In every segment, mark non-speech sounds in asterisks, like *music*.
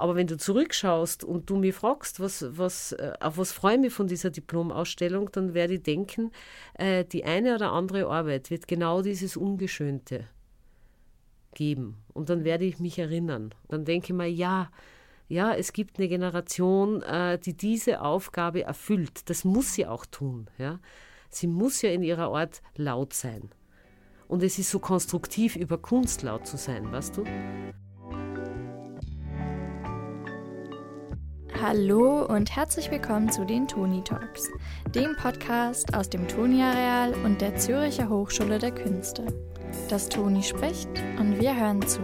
aber wenn du zurückschaust und du mich fragst, was, was, äh, auf was freue ich mich von dieser Diplomausstellung, dann werde ich denken, äh, die eine oder andere Arbeit wird genau dieses Ungeschönte geben. Und dann werde ich mich erinnern. Dann denke ich mir, ja, ja, es gibt eine Generation, äh, die diese Aufgabe erfüllt. Das muss sie auch tun. Ja? Sie muss ja in ihrer Art laut sein. Und es ist so konstruktiv, über Kunst laut zu sein, weißt du? Hallo und herzlich willkommen zu den Toni Talks, dem Podcast aus dem Toni-Areal und der Züricher Hochschule der Künste. Das Toni spricht und wir hören zu.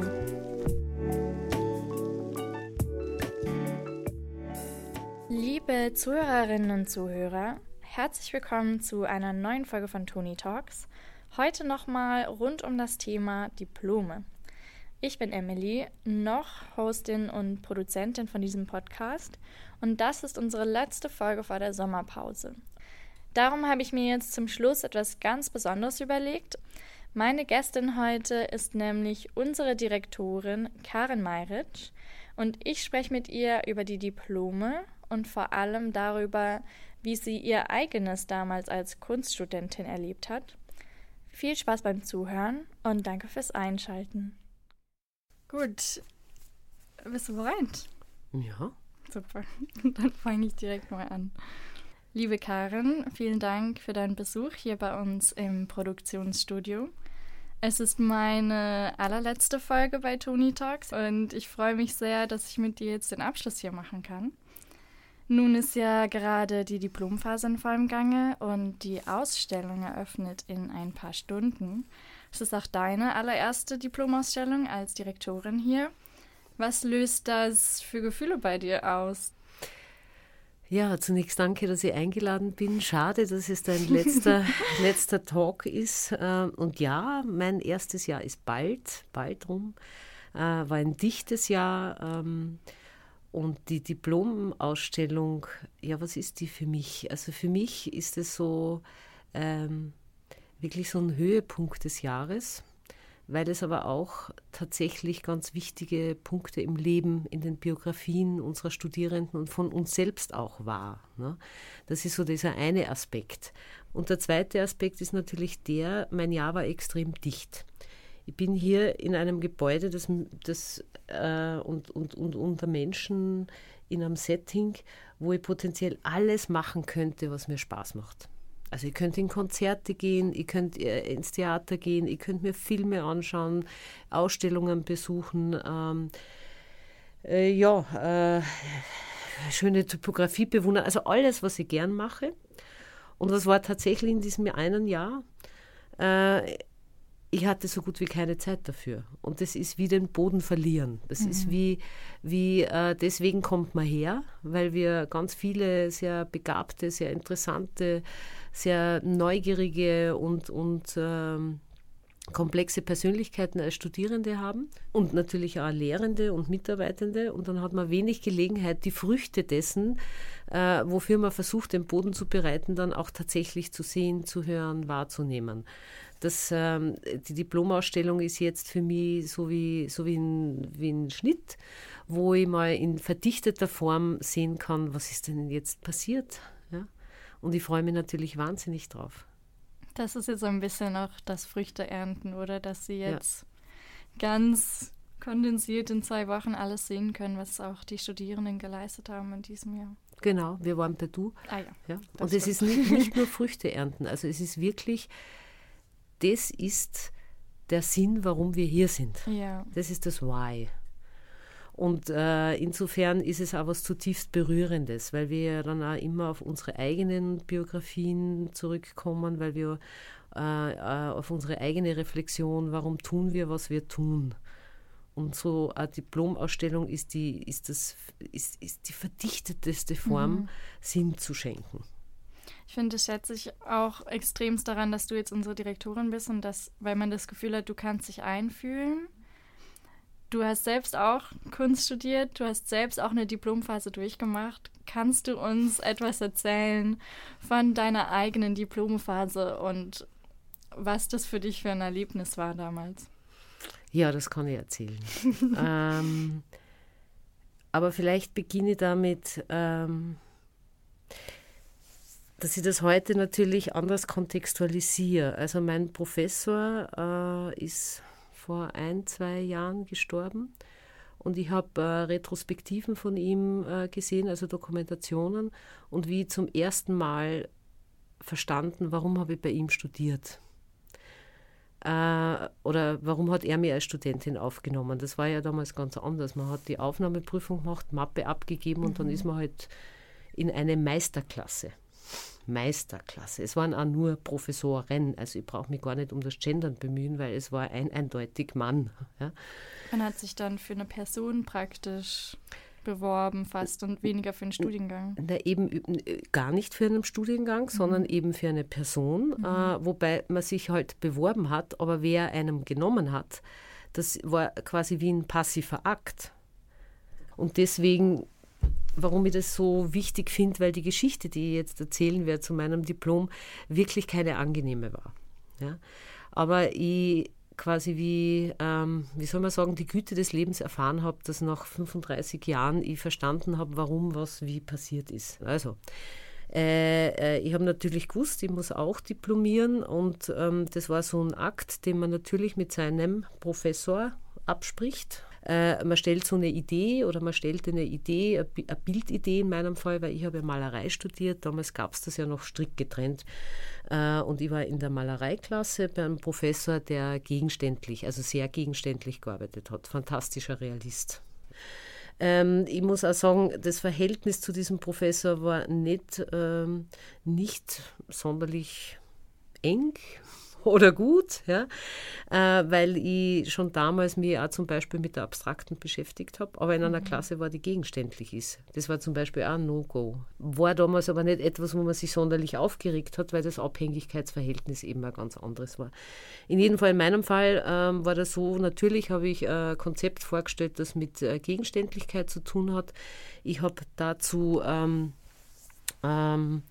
Liebe Zuhörerinnen und Zuhörer, herzlich willkommen zu einer neuen Folge von Toni Talks. Heute nochmal rund um das Thema Diplome. Ich bin Emily, noch Hostin und Produzentin von diesem Podcast und das ist unsere letzte Folge vor der Sommerpause. Darum habe ich mir jetzt zum Schluss etwas ganz Besonderes überlegt. Meine Gästin heute ist nämlich unsere Direktorin Karin Meiritsch und ich spreche mit ihr über die Diplome und vor allem darüber, wie sie ihr eigenes damals als Kunststudentin erlebt hat. Viel Spaß beim Zuhören und danke fürs Einschalten. Gut. Bist du bereit? Ja. Super. *laughs* Dann fange ich direkt mal an. Liebe Karin, vielen Dank für deinen Besuch hier bei uns im Produktionsstudio. Es ist meine allerletzte Folge bei Tony Talks und ich freue mich sehr, dass ich mit dir jetzt den Abschluss hier machen kann. Nun ist ja gerade die Diplomphase in vollem Gange und die Ausstellung eröffnet in ein paar Stunden. Es ist auch deine allererste Diplomausstellung als Direktorin hier. Was löst das für Gefühle bei dir aus? Ja, zunächst danke, dass ich eingeladen bin. Schade, dass es dein letzter, *laughs* letzter Talk ist. Ähm, und ja, mein erstes Jahr ist bald, bald rum. Äh, war ein dichtes Jahr. Ähm, und die Diplomausstellung, ja, was ist die für mich? Also für mich ist es so ähm, wirklich so ein Höhepunkt des Jahres weil es aber auch tatsächlich ganz wichtige Punkte im Leben, in den Biografien unserer Studierenden und von uns selbst auch war. Ne? Das ist so dieser eine Aspekt. Und der zweite Aspekt ist natürlich der, mein Jahr war extrem dicht. Ich bin hier in einem Gebäude das, das, äh, und, und, und unter Menschen in einem Setting, wo ich potenziell alles machen könnte, was mir Spaß macht. Also ihr könnt in Konzerte gehen, ihr könnt äh, ins Theater gehen, ihr könnt mir Filme anschauen, Ausstellungen besuchen, ähm, äh, ja, äh, schöne Typografie bewundern, also alles, was ich gern mache. Und das war tatsächlich in diesem einen Jahr. Äh, ich hatte so gut wie keine Zeit dafür. Und das ist wie den Boden verlieren. Das mhm. ist wie, wie äh, deswegen kommt man her, weil wir ganz viele sehr begabte, sehr interessante, sehr neugierige und, und ähm, komplexe Persönlichkeiten als Studierende haben und natürlich auch Lehrende und Mitarbeitende. Und dann hat man wenig Gelegenheit, die Früchte dessen, äh, wofür man versucht, den Boden zu bereiten, dann auch tatsächlich zu sehen, zu hören, wahrzunehmen. Das, ähm, die Diplomausstellung ist jetzt für mich so wie, so wie, ein, wie ein Schnitt, wo ich mal in verdichteter Form sehen kann, was ist denn jetzt passiert. Und ich freue mich natürlich wahnsinnig drauf. Das ist jetzt so ein bisschen auch das Früchte ernten, oder? Dass Sie jetzt ja. ganz kondensiert in zwei Wochen alles sehen können, was auch die Studierenden geleistet haben in diesem Jahr. Genau, wir waren per Du. Ah ja. ja. Und es ist nicht, nicht *laughs* nur Früchte ernten, also es ist wirklich das ist der Sinn, warum wir hier sind. Ja. Das ist das Why. Und äh, insofern ist es auch was zutiefst Berührendes, weil wir ja dann auch immer auf unsere eigenen Biografien zurückkommen, weil wir äh, äh auf unsere eigene Reflexion, warum tun wir, was wir tun. Und so eine Diplomausstellung ist die, ist das, ist, ist die verdichteteste Form, mhm. Sinn zu schenken. Ich finde, das schätze ich auch extremst daran, dass du jetzt unsere Direktorin bist und dass, weil man das Gefühl hat, du kannst dich einfühlen. Du hast selbst auch Kunst studiert, du hast selbst auch eine Diplomphase durchgemacht. Kannst du uns etwas erzählen von deiner eigenen Diplomphase und was das für dich für ein Erlebnis war damals? Ja, das kann ich erzählen. *laughs* ähm, aber vielleicht beginne ich damit, ähm, dass ich das heute natürlich anders kontextualisiere. Also mein Professor äh, ist vor ein, zwei Jahren gestorben und ich habe äh, Retrospektiven von ihm äh, gesehen, also Dokumentationen und wie zum ersten Mal verstanden, warum habe ich bei ihm studiert. Äh, oder warum hat er mich als Studentin aufgenommen? Das war ja damals ganz anders. Man hat die Aufnahmeprüfung gemacht, Mappe abgegeben mhm. und dann mhm. ist man halt in eine Meisterklasse. Meisterklasse. Es waren auch nur Professoren, also ich brauche mich gar nicht um das Gendern bemühen, weil es war ein eindeutig Mann. *laughs* Ja. Man hat sich dann für eine Person praktisch beworben fast und weniger für einen Studiengang. Na, eben äh, gar nicht für einen Studiengang, mhm. sondern eben für eine Person, mhm. äh, wobei man sich halt beworben hat, aber wer einem genommen hat, das war quasi wie ein passiver Akt. Und deswegen warum ich das so wichtig finde, weil die Geschichte, die ich jetzt erzählen werde zu meinem Diplom, wirklich keine angenehme war. Ja? Aber ich quasi wie, ähm, wie soll man sagen, die Güte des Lebens erfahren habe, dass nach 35 Jahren ich verstanden habe, warum was wie passiert ist. Also, äh, äh, ich habe natürlich gewusst, ich muss auch diplomieren und ähm, das war so ein Akt, den man natürlich mit seinem Professor abspricht äh, man stellt so eine Idee oder man stellt eine Idee, eine Bildidee in meinem Fall, weil ich habe ja Malerei studiert, damals gab es das ja noch strikt getrennt. Äh, und ich war in der Malereiklasse beim Professor, der gegenständlich, also sehr gegenständlich gearbeitet hat. Fantastischer Realist. Ähm, ich muss auch sagen, das Verhältnis zu diesem Professor war nicht, ähm, nicht sonderlich eng, *laughs* oder gut, ja, äh, weil ich schon damals mich auch zum Beispiel mit der Abstrakten beschäftigt habe, aber in einer mhm. Klasse war, die gegenständlich ist. Das war zum Beispiel auch ein No-Go. War damals aber nicht etwas, wo man sich sonderlich aufgeregt hat, weil das Abhängigkeitsverhältnis eben ein ganz anderes war. In jedem Fall, in meinem Fall ähm, war das so, natürlich habe ich ein Konzept vorgestellt, das mit äh, Gegenständlichkeit zu tun hat. Ich habe dazu ähm, ähm,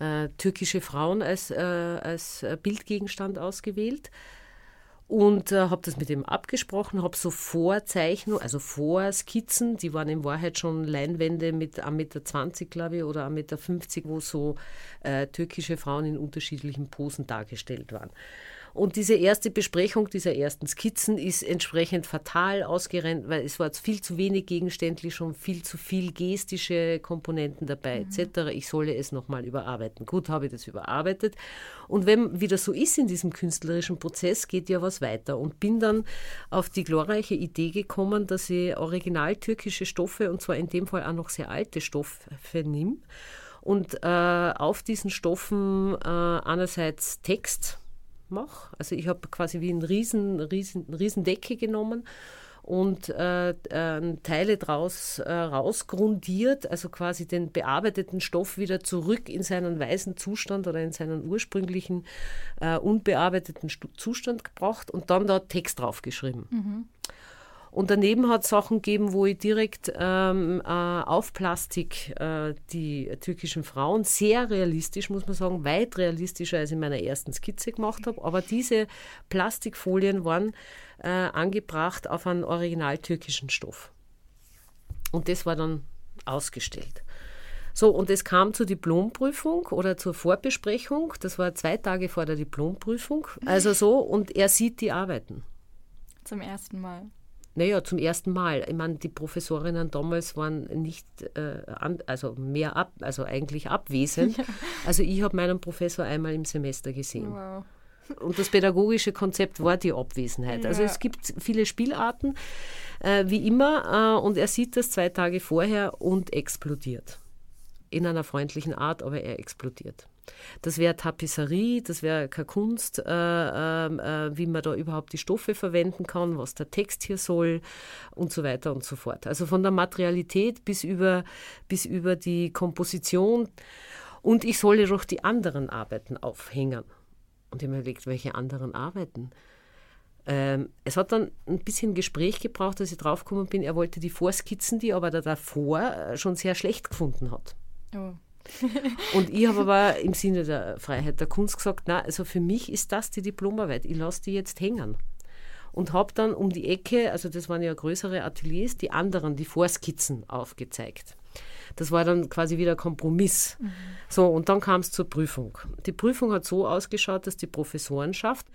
äh, türkische Frauen als, äh, als Bildgegenstand ausgewählt und äh, habe das mit ihm abgesprochen, habe so Vorzeichnungen, also Vorskizzen, die waren in Wahrheit schon Leinwände mit 1,20 Meter, glaube ich, oder 1,50 Meter, wo so äh, türkische Frauen in unterschiedlichen Posen dargestellt waren. Und diese erste Besprechung dieser ersten Skizzen ist entsprechend fatal ausgerennt, weil es war viel zu wenig gegenständlich, schon viel zu viel gestische Komponenten dabei mhm. etc. Ich solle es nochmal überarbeiten. Gut, habe ich das überarbeitet. Und wenn wieder so ist in diesem künstlerischen Prozess, geht ja was weiter. Und bin dann auf die glorreiche Idee gekommen, dass ich original türkische Stoffe, und zwar in dem Fall auch noch sehr alte Stoffe, nehme und äh, auf diesen Stoffen äh, einerseits Text mache. Also ich habe quasi wie eine riesen, riesen, riesen Decke genommen und äh, äh, Teile daraus äh, rausgrundiert, also quasi den bearbeiteten Stoff wieder zurück in seinen weißen Zustand oder in seinen ursprünglichen äh, unbearbeiteten Zustand gebracht und dann da Text draufgeschrieben. Mhm. Und daneben hat es Sachen gegeben, wo ich direkt ähm, äh, auf Plastik äh, die türkischen Frauen, sehr realistisch, muss man sagen, weit realistischer als in meiner ersten Skizze gemacht habe. Aber diese Plastikfolien waren äh, angebracht auf einen original türkischen Stoff. Und das war dann ausgestellt. So, und es kam zur Diplomprüfung oder zur Vorbesprechung. Das war zwei Tage vor der Diplomprüfung. Also so, und er sieht die Arbeiten. Zum ersten Mal. Naja, zum ersten Mal. Ich meine, die Professorinnen damals waren nicht, äh, an, also mehr ab, also eigentlich abwesend. *laughs* Ja. Also ich habe meinen Professor einmal im Semester gesehen. Wow. Und das pädagogische Konzept war die Abwesenheit. Also ja. Also es gibt viele Spielarten, äh, wie immer, äh, und er sieht das zwei Tage vorher und explodiert. In einer freundlichen Art, aber er explodiert. Das wäre Tapisserie, das wäre keine Kunst, äh, ähm, äh, wie man da überhaupt die Stoffe verwenden kann, was der Text hier soll und so weiter und so fort. Also von der Materialität bis über, bis über die Komposition. Und ich solle doch die anderen Arbeiten aufhängen. Und ich habe mir überlegt, welche anderen Arbeiten? Ähm, es hat dann ein bisschen Gespräch gebraucht, dass ich draufgekommen bin, er wollte die Vorskizzen, die aber da davor äh, schon sehr schlecht gefunden hat. Oh. *laughs* und ich habe aber im Sinne der Freiheit der Kunst gesagt, na, also für mich ist das die Diplomarbeit. Ich lasse die jetzt hängen. und habe dann um die Ecke, also das waren ja größere Ateliers, die anderen, die Vorskizzen aufgezeigt. Das war dann quasi wieder Kompromiss. Mhm. So, und dann kam es zur Prüfung. Die Prüfung hat so ausgeschaut, dass die Professorenschaft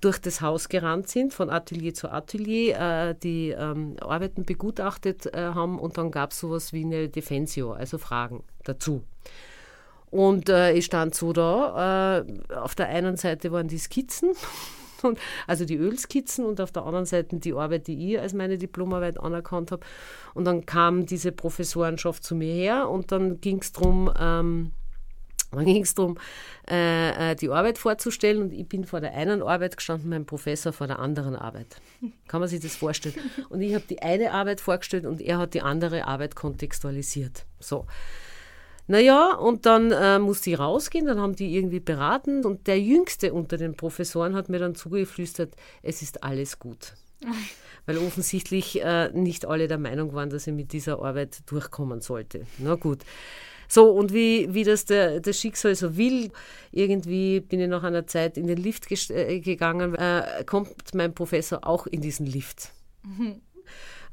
durch das Haus gerannt sind, von Atelier zu Atelier, äh, die ähm, Arbeiten begutachtet äh, haben und dann gab es sowas wie eine Defensio, also Fragen dazu. Und äh, ich stand so da. Äh, auf der einen Seite waren die Skizzen, *laughs* also die Ölskizzen, und auf der anderen Seite die Arbeit, die ich als meine Diplomarbeit anerkannt habe. Und dann kam diese Professorenschaft zu mir her und dann ging es darum, ähm, dann ging es darum, äh, äh, die Arbeit vorzustellen und ich bin vor der einen Arbeit gestanden, mein Professor vor der anderen Arbeit. Kann man sich das vorstellen? *laughs* Und ich habe die eine Arbeit vorgestellt und er hat die andere Arbeit kontextualisiert. So. Naja, und dann äh, musste ich rausgehen, dann haben die irgendwie beraten und der Jüngste unter den Professoren hat mir dann zugeflüstert, es ist alles gut. *laughs* Weil offensichtlich äh, nicht alle der Meinung waren, dass ich mit dieser Arbeit durchkommen sollte. Na gut. So, und wie, wie das der, das Schicksal so will, irgendwie bin ich nach einer Zeit in den Lift äh, gegangen, äh, kommt mein Professor auch in diesen Lift. Mhm.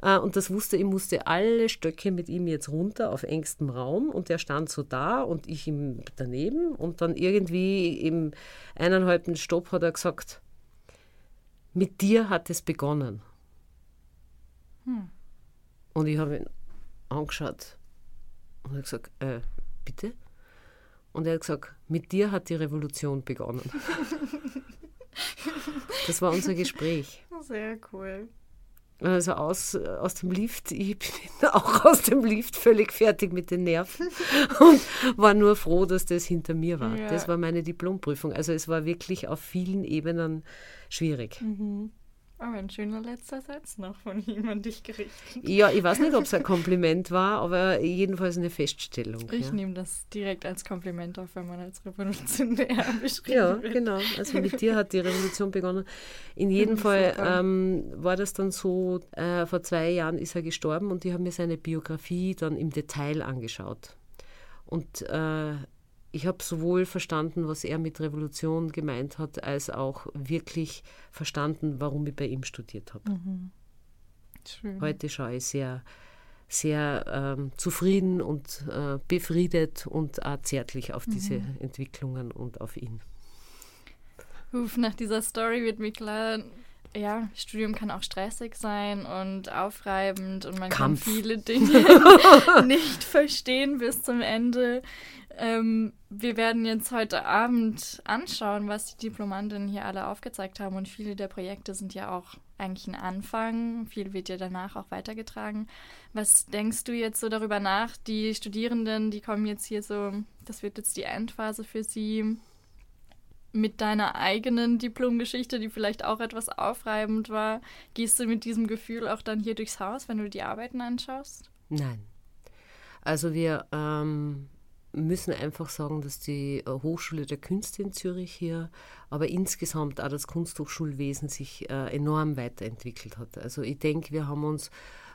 Äh, und das wusste, ich musste alle Stöcke mit ihm jetzt runter auf engstem Raum und er stand so da und ich ihm daneben und dann irgendwie im eineinhalbten Stopp hat er gesagt, mit dir hat es begonnen. Hm. Und ich habe ihn angeschaut und habe gesagt, äh, bitte? Und er hat gesagt, mit dir hat die Revolution begonnen. *laughs* das war unser Gespräch. Sehr cool. Also aus, aus dem Lift, ich bin *laughs* auch aus dem Lift völlig fertig mit den Nerven *laughs* und war nur froh, dass das hinter mir war. Ja. Das war meine Diplomprüfung. Also es war wirklich auf vielen Ebenen schwierig. Mhm. Aber ein schöner letzter Satz noch von ihm an dich gerichtet. Ja, ich weiß nicht, ob es ein Kompliment war, aber jedenfalls eine Feststellung. Ich ja. nehme das direkt als Kompliment auf, wenn man als revolutionär *laughs* beschrieben ja, wird. Ja, genau. Also mit dir hat die Revolution begonnen. In jedem Fall ähm, war das dann so, äh, vor zwei Jahren ist er gestorben und ich habe mir seine Biografie dann im Detail angeschaut. Und äh, ich habe sowohl verstanden, was er mit Revolution gemeint hat, als auch wirklich verstanden, warum ich bei ihm studiert habe. Mhm. Heute schaue ich sehr, sehr ähm, zufrieden und äh, befriedet und auch zärtlich auf mhm. diese Entwicklungen und auf ihn. Uf, nach dieser Story wird mir klar, ja, Studium kann auch stressig sein und aufreibend und man Kampf. kann viele Dinge *laughs* nicht verstehen bis zum Ende. Ähm, wir werden jetzt heute Abend anschauen, was die Diplomantinnen hier alle aufgezeigt haben. Und viele der Projekte sind ja auch eigentlich ein Anfang. Viel wird ja danach auch weitergetragen. Was denkst du jetzt so darüber nach? Die Studierenden, die kommen jetzt hier so, das wird jetzt die Endphase für sie mit deiner eigenen Diplomgeschichte, die vielleicht auch etwas aufreibend war. Gehst du mit diesem Gefühl auch dann hier durchs Haus, wenn du die Arbeiten anschaust? Nein. Also wir ähm, müssen einfach sagen, dass die äh, Hochschule der Künste in Zürich hier, aber insgesamt auch das Kunsthochschulwesen sich äh, enorm weiterentwickelt hat. Also ich denke, wir haben uns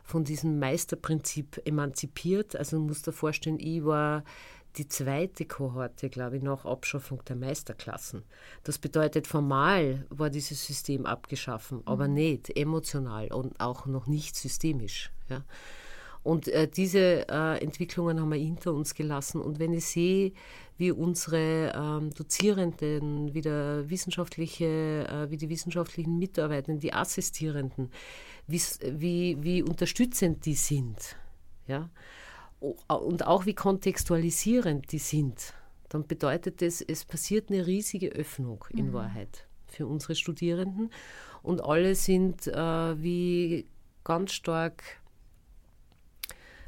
von diesem Meisterprinzip emanzipiert. Also man muss dir vorstellen, ich war die zweite Kohorte, glaube ich, nach Abschaffung der Meisterklassen. Das bedeutet, formal war dieses System abgeschaffen, mhm. aber nicht emotional und auch noch nicht systemisch. Ja. Und äh, diese äh, Entwicklungen haben wir hinter uns gelassen. Und wenn ich sehe, wie unsere ähm, Dozierenden, wie, der wissenschaftliche, äh, wie die wissenschaftlichen Mitarbeitenden, die Assistierenden, wie, wie unterstützend die sind, ja, und auch wie kontextualisierend die sind, dann bedeutet das, es passiert eine riesige Öffnung in mhm. Wahrheit für unsere Studierenden. Und alle sind äh, wie ganz stark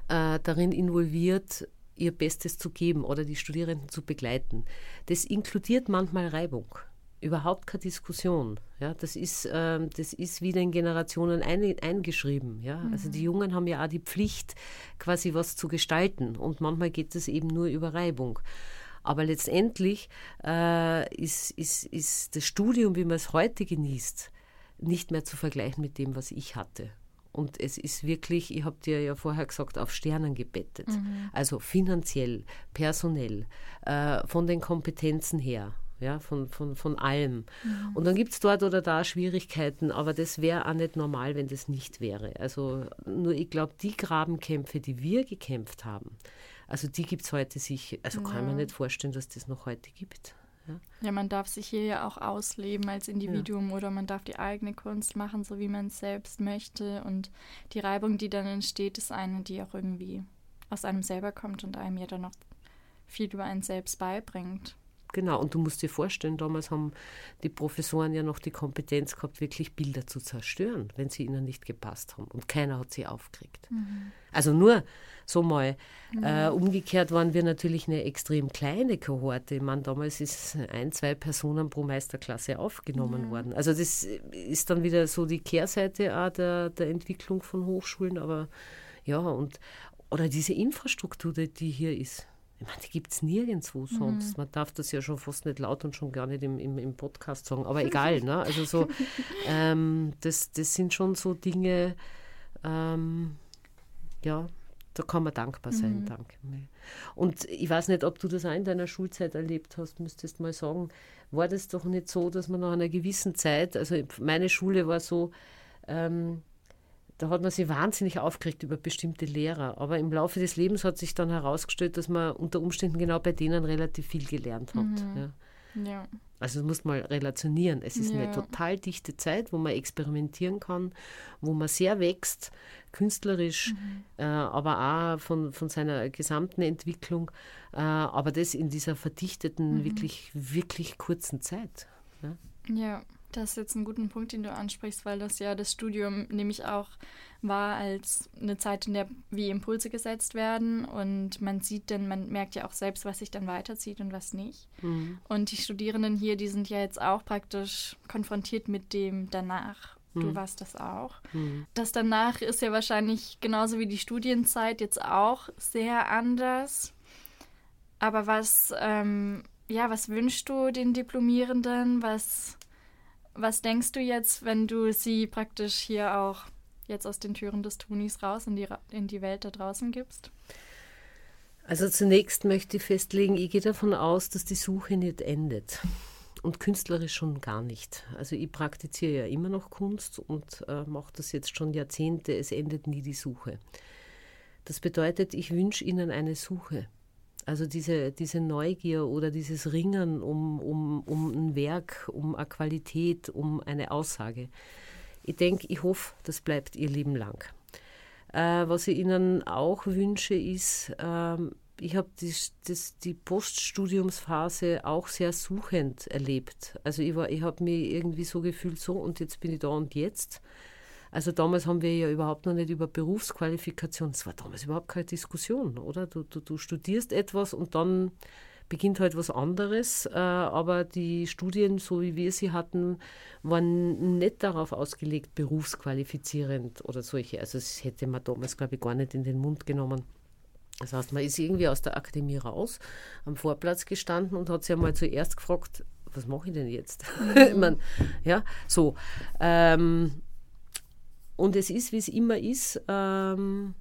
äh, darin involviert, ihr Bestes zu geben oder die Studierenden zu begleiten. Das inkludiert manchmal Reibung. Überhaupt keine Diskussion. Ja, das, ist, äh, das ist wieder in Generationen ein, eingeschrieben. Ja? Mhm. Also die Jungen haben ja auch die Pflicht, quasi was zu gestalten. Und manchmal geht es eben nur über Reibung. Aber letztendlich äh, ist, ist, ist das Studium, wie man es heute genießt, nicht mehr zu vergleichen mit dem, was ich hatte. Und es ist wirklich, ich habe dir ja vorher gesagt, auf Sternen gebettet. Mhm. Also finanziell, personell, äh, von den Kompetenzen her. ja, von, von, von allem. Mhm. Und dann gibt es dort oder da Schwierigkeiten, aber das wäre auch nicht normal, wenn das nicht wäre. Also nur ich glaube, die Grabenkämpfe, die wir gekämpft haben, also die gibt es heute sich, also ja. kann man nicht vorstellen, dass das noch heute gibt. Ja. ja, man darf sich hier ja auch ausleben als Individuum ja. oder man darf die eigene Kunst machen, so wie man es selbst möchte. Und die Reibung, die dann entsteht, ist eine, die auch irgendwie aus einem selber kommt und einem ja dann noch viel über einen selbst beibringt. Genau, und du musst dir vorstellen, damals haben die Professoren ja noch die Kompetenz gehabt, wirklich Bilder zu zerstören, wenn sie ihnen nicht gepasst haben. Und keiner hat sie aufgeregt. Mhm. Also nur so mal. Mhm. Äh, umgekehrt waren wir natürlich eine extrem kleine Kohorte. Ich meine, damals ist ein, zwei Personen pro Meisterklasse aufgenommen mhm. worden. Also das ist dann wieder so die Kehrseite auch der, der Entwicklung von Hochschulen. Aber ja, und oder diese Infrastruktur, die hier ist. Ich meine, die gibt es nirgendwo sonst. Mhm. Man darf das ja schon fast nicht laut und schon gar nicht im, im, im Podcast sagen, aber *laughs* egal. ne? Also so, ähm, das, das sind schon so Dinge, ähm, ja, da kann man dankbar sein. Mhm. Danke. Und ich weiß nicht, ob du das auch in deiner Schulzeit erlebt hast, müsstest mal sagen, war das doch nicht so, dass man nach einer gewissen Zeit, also meine Schule war so, ähm, da hat man sich wahnsinnig aufgeregt über bestimmte Lehrer. Aber im Laufe des Lebens hat sich dann herausgestellt, dass man unter Umständen genau bei denen relativ viel gelernt hat. Mhm. Ja. Ja. Also das muss man relationieren. Es ist ja. eine total dichte Zeit, wo man experimentieren kann, wo man sehr wächst, künstlerisch, mhm. äh, aber auch von, von seiner gesamten Entwicklung. Äh, aber das in dieser verdichteten, mhm. wirklich, wirklich kurzen Zeit. Ja. ja. Das ist jetzt ein guter Punkt, den du ansprichst, weil das ja das Studium nämlich auch war als eine Zeit, in der wie Impulse gesetzt werden und man sieht dann, man merkt ja auch selbst, was sich dann weiterzieht und was nicht. Mhm. Und die Studierenden hier, die sind ja jetzt auch praktisch konfrontiert mit dem danach. Du mhm. warst das auch. Mhm. Das danach ist ja wahrscheinlich genauso wie die Studienzeit jetzt auch sehr anders. Aber was, ähm, ja, was wünschst du den Diplomierenden? Was was denkst du jetzt, wenn du sie praktisch hier auch jetzt aus den Türen des Tunis raus in die, in die Welt da draußen gibst? Also zunächst möchte ich festlegen, ich gehe davon aus, dass die Suche nicht endet. Und künstlerisch schon gar nicht. Also ich praktiziere ja immer noch Kunst und äh, mache das jetzt schon Jahrzehnte. Es endet nie die Suche. Das bedeutet, ich wünsche Ihnen eine Suche. Also diese, diese Neugier oder dieses Ringen um, um, um ein Werk, um eine Qualität, um eine Aussage. Ich denke, ich hoffe, das bleibt ihr Leben lang. Äh, was ich Ihnen auch wünsche, ist, äh, ich habe die, die Poststudiumsphase auch sehr suchend erlebt. Also ich, ich habe mich irgendwie so gefühlt, so und jetzt bin ich da und jetzt. Also damals haben wir ja überhaupt noch nicht über Berufsqualifikation, es war damals überhaupt keine Diskussion, oder? Du, du, du studierst etwas und dann beginnt halt was anderes, äh, aber die Studien, so wie wir sie hatten, waren nicht darauf ausgelegt, berufsqualifizierend oder solche. Also das hätte man damals, glaube ich, gar nicht in den Mund genommen. Das heißt, man ist irgendwie aus der Akademie raus, am Vorplatz gestanden und hat sich einmal zuerst gefragt, was mache ich denn jetzt? *laughs* Ich mein, ja, so. Ähm, und es ist, wie es immer ist. Ähm,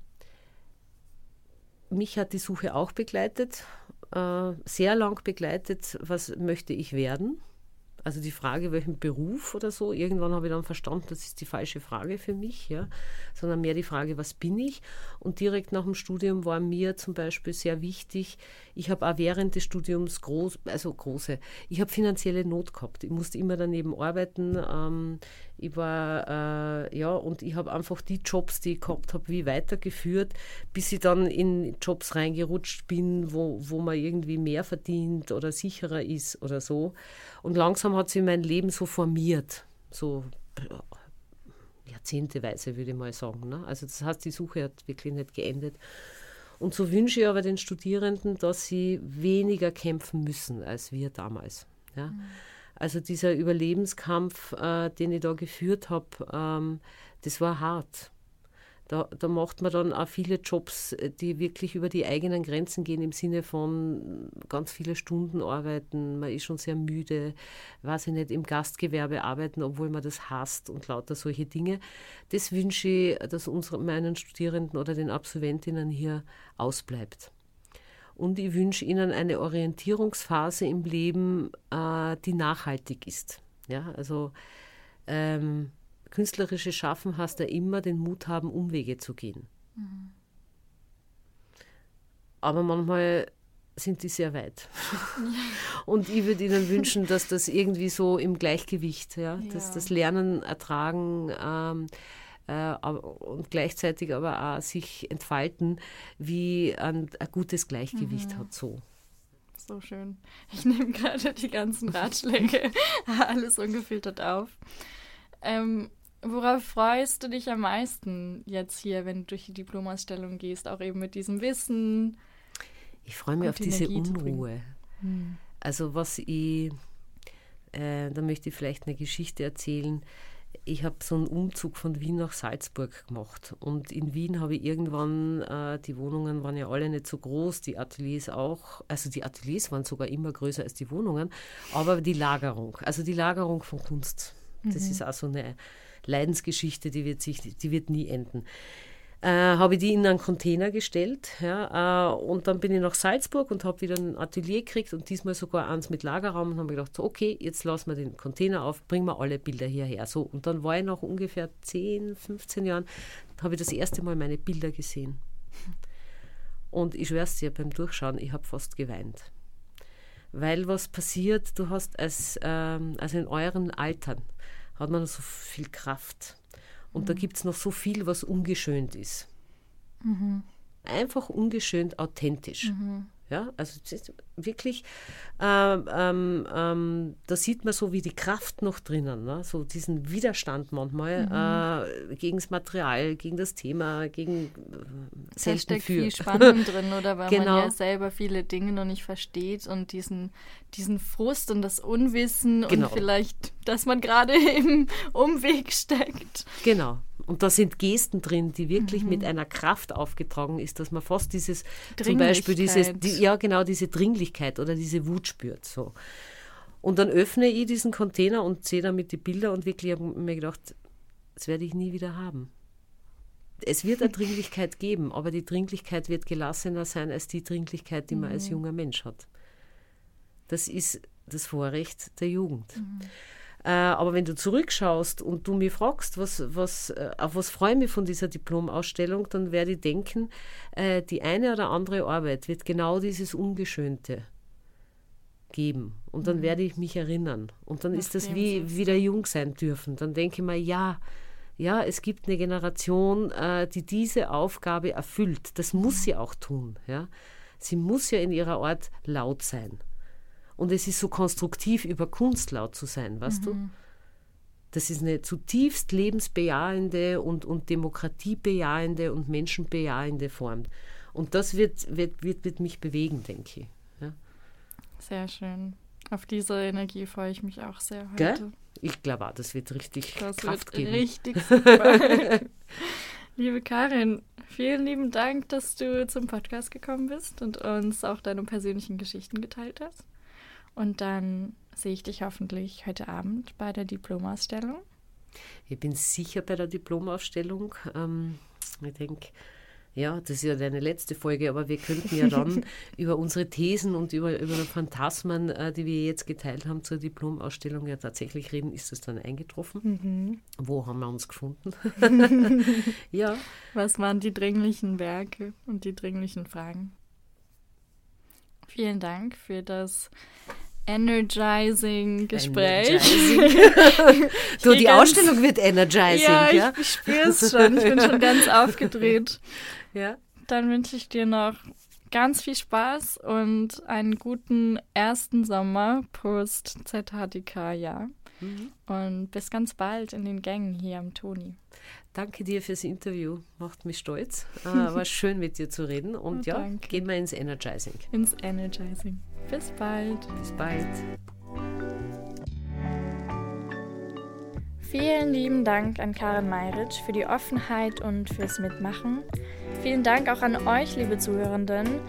mich hat die Suche auch begleitet, äh, sehr lang begleitet. Was möchte ich werden? Also die Frage, welchen Beruf oder so, irgendwann habe ich dann verstanden, das ist die falsche Frage für mich, ja, sondern mehr die Frage, was bin ich? Und direkt nach dem Studium war mir zum Beispiel sehr wichtig, ich habe auch während des Studiums groß, also große, ich habe finanzielle Not gehabt. Ich musste immer daneben arbeiten. Ähm, ich war, äh, ja, und ich habe einfach die Jobs, die ich gehabt habe, wie weitergeführt, bis ich dann in Jobs reingerutscht bin, wo, wo man irgendwie mehr verdient oder sicherer ist oder so. Und langsam hat sich mein Leben so formiert, so jahrzehnteweise würde ich mal sagen. Ne? Also das heißt, die Suche hat wirklich nicht geendet. Und so wünsche ich aber den Studierenden, dass sie weniger kämpfen müssen als wir damals. Ja? Mhm. Also dieser Überlebenskampf, äh, den ich da geführt habe, ähm, das war hart. Da, da, macht man dann auch viele Jobs, die wirklich über die eigenen Grenzen gehen, im Sinne von ganz viele Stunden arbeiten, man ist schon sehr müde, weiß ich nicht, im Gastgewerbe arbeiten, obwohl man das hasst und lauter solche Dinge. Das wünsche ich, dass unsere, meinen Studierenden oder den Absolventinnen hier ausbleibt. und ich wünsche ihnen eine Orientierungsphase im Leben, äh, die nachhaltig ist. Ja, also ähm, künstlerische Schaffen hast ja immer den Mut haben, Umwege zu gehen. Mhm. Aber manchmal sind die sehr weit. *laughs* *laughs* Und ich würde Ihnen wünschen, dass das irgendwie so im Gleichgewicht, ja, ja. dass das Lernen ertragen ähm, äh, und gleichzeitig aber auch sich entfalten, wie ein, ein gutes Gleichgewicht mhm. hat so. So schön. Ich nehme gerade die ganzen Ratschläge, *laughs* alles ungefiltert auf. Ähm, worauf freust du dich am meisten jetzt hier, wenn du durch die Diplomausstellung gehst, auch eben mit diesem Wissen? Ich freue mich auf diese Energie Unruhe. Hm. Also was ich, äh, da möchte ich vielleicht eine Geschichte erzählen. Ich habe so einen Umzug von Wien nach Salzburg gemacht und in Wien habe ich irgendwann, äh, die Wohnungen waren ja alle nicht so groß, die Ateliers auch, also die Ateliers waren sogar immer größer als die Wohnungen, aber die Lagerung, also die Lagerung von Kunst, das mhm. ist auch so eine Leidensgeschichte, die wird, sich, die wird nie enden äh, habe ich die in einen Container gestellt. Ja, äh, und dann bin ich nach Salzburg und habe wieder ein Atelier gekriegt und diesmal sogar eins mit Lagerraum und habe gedacht, so, okay, jetzt lassen wir den Container auf, bringen wir alle Bilder hierher. So, und dann war ich nach ungefähr 10, 15 Jahren, habe ich das erste Mal meine Bilder gesehen. Und ich schwör's dir, beim Durchschauen, ich habe fast geweint. Weil was passiert, du hast als, ähm, also in euren Altern, hat man so viel Kraft und mhm. da gibt es noch so viel, was ungeschönt ist. Mhm. Einfach ungeschönt authentisch. Mhm. Ja, also wirklich, ähm, ähm, ähm, da sieht man so wie die Kraft noch drinnen, ne? so diesen Widerstand manchmal mhm. äh, gegen das Material, gegen das Thema, gegen äh, Da steckt viel *laughs* Spannung drin, oder weil genau. man ja selber viele Dinge noch nicht versteht und diesen, diesen Frust und das Unwissen genau. und vielleicht, dass man gerade *laughs* im Umweg steckt. Genau. Und da sind Gesten drin, die wirklich mhm. mit einer Kraft aufgetragen ist, dass man fast dieses, zum Beispiel dieses, die, ja genau, diese Dringlichkeit oder diese Wut spürt. So. Und dann öffne ich diesen Container und sehe damit die Bilder und wirklich habe mir gedacht, das werde ich nie wieder haben. Es wird eine Dringlichkeit geben, aber die Dringlichkeit wird gelassener sein als die Dringlichkeit, die man mhm. als junger Mensch hat. Das ist das Vorrecht der Jugend. Mhm. Äh, aber wenn du zurückschaust und du mich fragst, was, was, äh, auf was freue ich mich von dieser Diplomausstellung, dann werde ich denken, äh, die eine oder andere Arbeit wird genau dieses Ungeschönte geben. Und dann mhm. werde ich mich erinnern. Und dann das ist das wie wieder jung sein dürfen. Dann denke ich mir, ja, ja, es gibt eine Generation, äh, die diese Aufgabe erfüllt. Das muss mhm. sie auch tun. Ja? Sie muss ja in ihrer Art laut sein. Und es ist so konstruktiv, über Kunst laut zu sein, weißt mhm. du? Das ist eine zutiefst lebensbejahende und, und demokratiebejahende und menschenbejahende Form. Und das wird, wird, wird, wird mich bewegen, denke ich. Ja? Sehr schön. Auf diese Energie freue ich mich auch sehr heute. Gell? Ich glaube auch, das wird richtig das Kraft wird geben. Richtig *laughs* super. *laughs* Liebe Karin, vielen lieben Dank, dass du zum Podcast gekommen bist und uns auch deine persönlichen Geschichten geteilt hast. Und dann sehe ich dich hoffentlich heute Abend bei der Diplomausstellung. Ich bin sicher bei der Diplomausstellung. Ähm, ich denke, ja, das ist ja deine letzte Folge, aber wir könnten ja dann *laughs* über unsere Thesen und über, über die Phantasmen, äh, die wir jetzt geteilt haben zur Diplomausstellung, ja tatsächlich reden. Ist das dann eingetroffen? Mhm. Wo haben wir uns gefunden? *laughs* ja. Was waren die dringlichen Werke und die dringlichen Fragen? Vielen Dank für das energizing Gespräch. Energizing. *laughs* du, die ganz, Ausstellung wird energizing. Ja, ja? ich spüre es schon. Ich bin schon ganz *laughs* aufgedreht. Ja. Dann wünsche ich dir noch ganz viel Spaß und einen guten ersten Sommer post ZHDK-Jahr. Mhm. Und bis ganz bald in den Gängen hier am Toni. Danke dir fürs Interview. Macht mich stolz. Äh, war *laughs* schön mit dir zu reden. Und oh, ja, danke. gehen wir ins Energizing. Ins Energizing. Bis bald. Bis bald. Vielen lieben Dank an Karin Meiritsch für die Offenheit und fürs Mitmachen. Vielen Dank auch an euch, liebe Zuhörenden.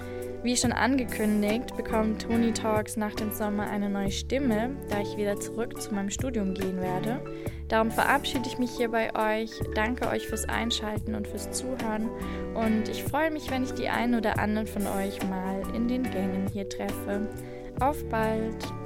Wie schon angekündigt, bekommt Tony Talks nach dem Sommer eine neue Stimme, da ich wieder zurück zu meinem Studium gehen werde. Darum verabschiede ich mich hier bei euch, danke euch fürs Einschalten und fürs Zuhören und ich freue mich, wenn ich die einen oder anderen von euch mal in den Gängen hier treffe. Auf bald!